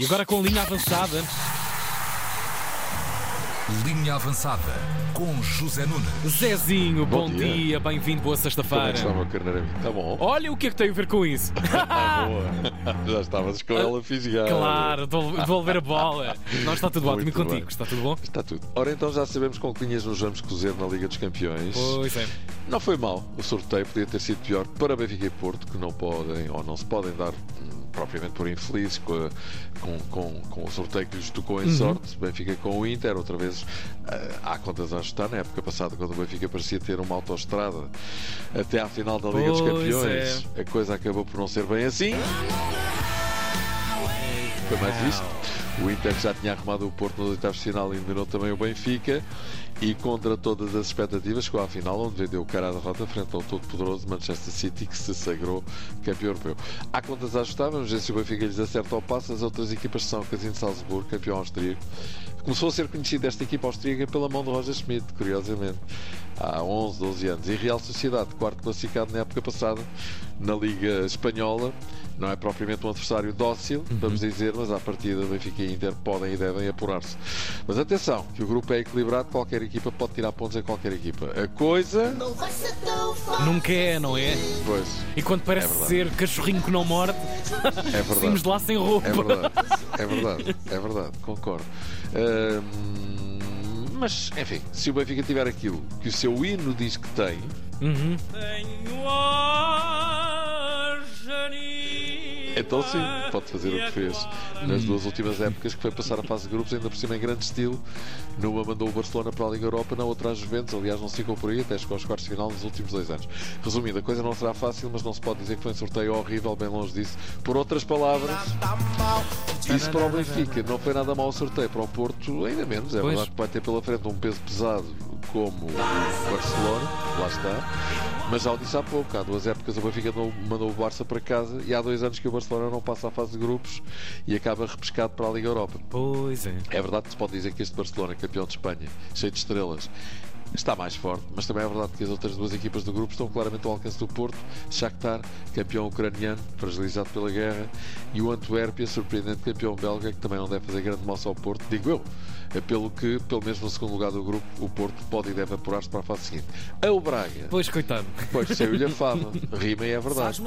E agora com linha avançada. Linha avançada com José Nunes. Zezinho, bom, Bom dia, dia. bem-vindo, boa Como é sexta-feira. que está? Está bom? Olha o que é que tem a ver com isso. Está boa. Já estavas com ela fisgada. claro, devol- devolver a bola. Não está tudo ótimo contigo, bem. está tudo bom? Está tudo. Ora então já sabemos com que linhas nos vamos cozer na Liga dos Campeões. Pois é. Não foi mal. O sorteio podia ter sido pior para Benfica e Porto, que não podem ou não se podem dar propriamente por infelizes com, a- com, com, com o sorteio que lhes tocou em Uhum. sorte. Benfica com o Inter, outra vez ah, há contas a ajustar. Na época passada, quando o Benfica parecia ter uma autoestrada até à final da Liga dos Pois Campeões, a coisa acabou por não ser bem assim. Foi mais isto. O Inter já tinha arrumado o Porto nos oitavos de final e eliminou também o Benfica. E contra todas as expectativas, chegou à final, onde vendeu o cara à derrota frente ao todo-poderoso Manchester City, que se sagrou campeão europeu. Há contas a ajustar, vamos ver se o Benfica lhes acerta ao passo. As outras equipas são o Casino de Salzburgo, campeão austríaco. Começou a ser conhecida esta equipa austríaca pela mão de Roger Schmidt, curiosamente, há 11, 12 anos. E Real Sociedade, quarto classificado na época passada, na Liga Espanhola. Não é propriamente um adversário dócil, vamos dizer, mas à partida Benfica e Inter podem e devem apurar-se. Mas atenção, que o grupo é equilibrado, qualquer equipa pode tirar pontos a qualquer equipa. A coisa. Nunca é, não é? Pois, E quando parece É ser cachorrinho que não morde, é saímos de lá sem roupa. É verdade, é verdade, é verdade, concordo. Mas, enfim, se o Benfica tiver aquilo que o seu hino diz que tem, Uhum. Então sim, pode fazer o que fez nas duas últimas épocas, que foi passar a fase de grupos, ainda por cima em grande estilo. Numa mandou o Barcelona para a Liga Europa, na outra a Juventus, aliás, não ficou por aí, até chegou aos quartos de final nos últimos dois anos. Resumindo, a coisa não será fácil, mas não se pode dizer que foi um sorteio horrível, bem longe disso. Por outras palavras, isso para o Benfica não foi nada mau o sorteio, para o Porto ainda menos. É Pois. verdade que vai ter pela frente um peso pesado como o Barcelona, lá está. Mas já o disse há pouco, há duas épocas o Benfica mandou o Barça para casa e há dois anos que o Barcelona não passa à fase de grupos e acaba repescado para a Liga Europa. Pois é. É verdade que se pode dizer que este Barcelona, campeão de Espanha, cheio de estrelas, está mais forte, mas também é verdade que as outras duas equipas do grupo estão claramente ao alcance do Porto. Shakhtar, campeão ucraniano, fragilizado pela guerra, e o Antuérpia, surpreendente campeão belga, que também não deve fazer grande moça ao Porto, digo eu. É Pelo que, pelo menos no segundo lugar do grupo, o Porto pode e deve apurar-se para a fase seguinte. A o Braga, Pois, coitado. pois saiu-lhe a fama, rima e é verdade.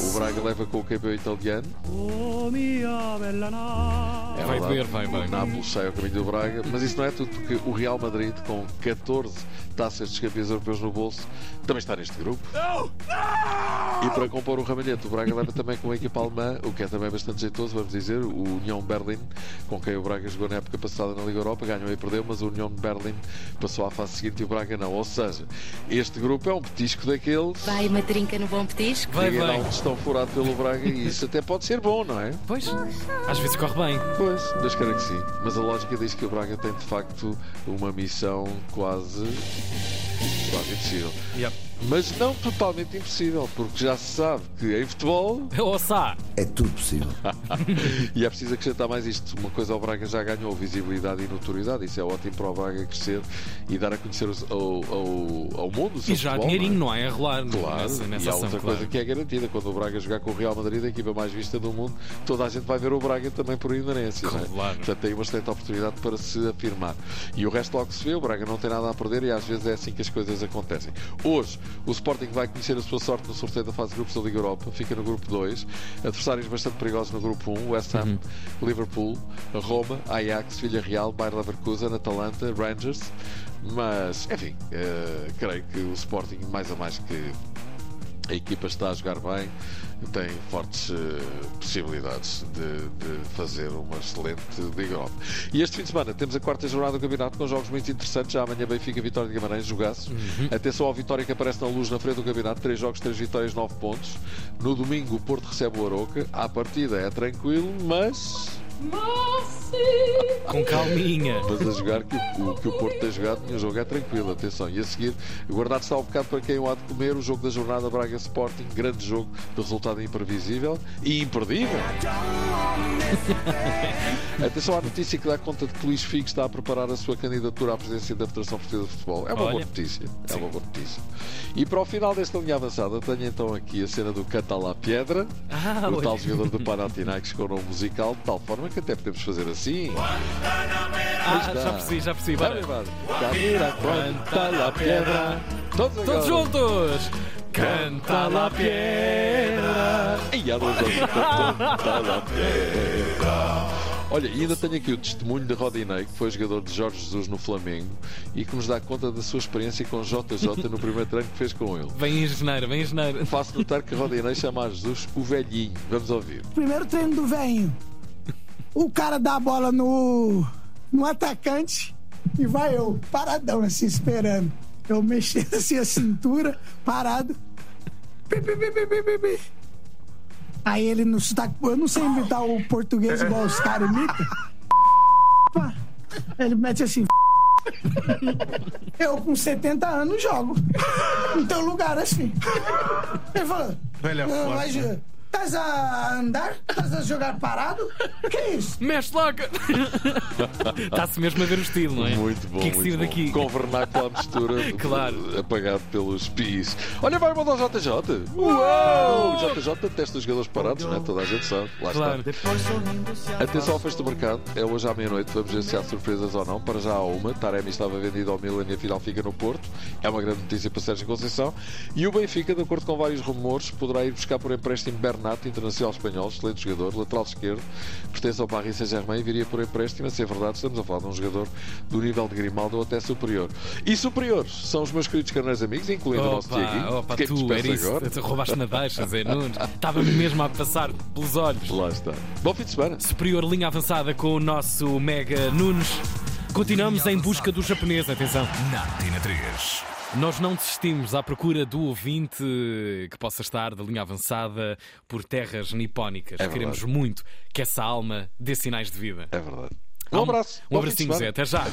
O Braga leva com o campeão italiano, Oh, mia bella É Vai doer, vai, vai. O Nápoles sai ao caminho do Braga, mas isso não é tudo, porque o Real Madrid, com 14 taças de campeões europeus no bolso, também está neste grupo. E para compor o ramalhete, o Braga leva também com a equipa alemã, o que é também bastante jeitoso, vamos dizer, o União Berlim, com quem o Braga jogou na época passada na Liga Europa, ganhou e perdeu, mas o União Berlim passou à fase seguinte e o Braga não. Ou seja, este grupo é um petisco daqueles. Vai uma trinca no bom petisco? Vai bem. um tostão furado pelo Braga e isso até pode ser bom, não é? Pois, às vezes corre bem. Pois, Deus queira que sim. Mas a lógica diz que o Braga tem de facto uma missão quase. quase impossível. Yep. Mas não totalmente impossível, porque já se sabe que em futebol. Ouça! É tudo possível. E é preciso acrescentar mais isto. Uma coisa, o Braga já ganhou visibilidade e notoriedade. Isso é ótimo para o Braga crescer e dar a conhecer os- ao, ao, ao mundo o seu E já futebol, dinheirinho, não é? não é? A rolar Claro, nessa, nessa e há ação, outra claro. coisa que é garantida: quando o Braga jogar com o Real Madrid, a equipa mais vista do mundo, toda a gente vai ver o Braga também por inerência. não é? Claro. Portanto, tem uma excelente oportunidade para se afirmar. E o resto logo se vê: o Braga não tem nada a perder e às vezes é assim que as coisas acontecem. Hoje, o Sporting vai conhecer a sua sorte no sorteio da fase de grupos da Liga Europa, fica no grupo 2. Adversários bastante perigosos no grupo 1: West Ham, Liverpool, Roma, Ajax, Villarreal, Bayer Leverkusen, Atalanta, Rangers. Mas, enfim, eh, creio que o Sporting, mais a mais que a equipa está a jogar bem, tem fortes eh, possibilidades de, de fazer uma excelente Liga Europa. E este fim de semana temos a quarta jornada do campeonato com jogos muito interessantes. Já amanhã Benfica, Vitória de Guimarães, jogaço. Atenção ao Vitória que aparece na luz na frente do campeonato. Três jogos, três vitórias, nove pontos. No domingo o Porto recebe o Aroca. À partida é tranquilo, mas... Com calminha. Mas a jogar que o, que o Porto tem jogado, o jogo é tranquilo, atenção. E a seguir, guardado está um bocado para quem o há de comer. O jogo da jornada Braga Sporting, grande jogo de resultado imprevisível e imperdível. Atenção à notícia que dá conta de que Luís Figo está a preparar a sua candidatura à presidência da Federação Portuguesa de Futebol. É uma boa Olha. notícia. É uma boa notícia. E para o final desta linha avançada, tenho então aqui a cena do Canta lá Piedra, Ah, o tal jogador do Panathinaikos com o nome musical, de tal forma que até podemos fazer assim. Ah, já percebi, já percebi. Vai, vai. Camira, canta la piedra. Todos. Todos juntos! Canta la piedra! E há dois anos, canta la piedra. Olha, e ainda tenho aqui o testemunho de Rodinei, que foi jogador de Jorge Jesus no Flamengo e que nos dá conta da sua experiência com JJ no primeiro treino que fez com ele. Vem em janeiro, vem em janeiro. Faço notar que Rodinei chama a Jesus o velhinho. Vamos ouvir. Primeiro treino do velhinho. O cara dá a bola no, no atacante e vai eu, paradão, assim, esperando. Eu mexendo assim a cintura, parado. Pi, pi, pi. Aí ele no sotaque. Eu não sei imitar o português igual os caras imitam. Ele mete assim. Eu com 70 anos jogo. No teu lugar assim. Ele falou. Velha "Ah, mas, Estás a andar? Estás a jogar parado? Que é isso? Mexe logo! Está-se mesmo a ver o estilo, não é? Muito bom. O que é que muito bom. daqui? Com vernáculo à mistura. Claro. Apagado pelos pis. Olha, vai mandar o JJ. Uou! O JJ testa os jogadores parados, não é? Toda a gente sabe. Lá Claro. está. Atenção ao fecho do mercado. É hoje à meia-noite. Vamos ver se há surpresas ou não. Para já há uma. Taremi estava vendido ao Milan e afinal fica no Porto. É uma grande notícia para Sérgio Conceição. E o Benfica, de acordo com vários rumores, poderá ir buscar por empréstimo Bernat, internacional espanhol, excelente jogador, lateral esquerdo, pertence ao Paris Saint-Germain e viria por empréstimo. A ser verdade, estamos a falar de um jogador do nível de Grimaldo ou até superior. E superiores são os meus queridos carneiros amigos, incluindo o nosso Dieguinho. Opa, opa, que é que tu, era isso. agora? Roubaste na deixa, Zé Estava-me mesmo a passar pelos olhos. Lá está. Bom fim de semana. Superior linha avançada com o nosso Mega Nunes. Continuamos em busca do japonês, atenção. Na Antena 3. Nós não desistimos à procura do ouvinte que possa estar da linha avançada por terras nipónicas. É Queremos muito que essa alma dê sinais de vida. É verdade. Um abraço. Um abracinho. Zé. Até já.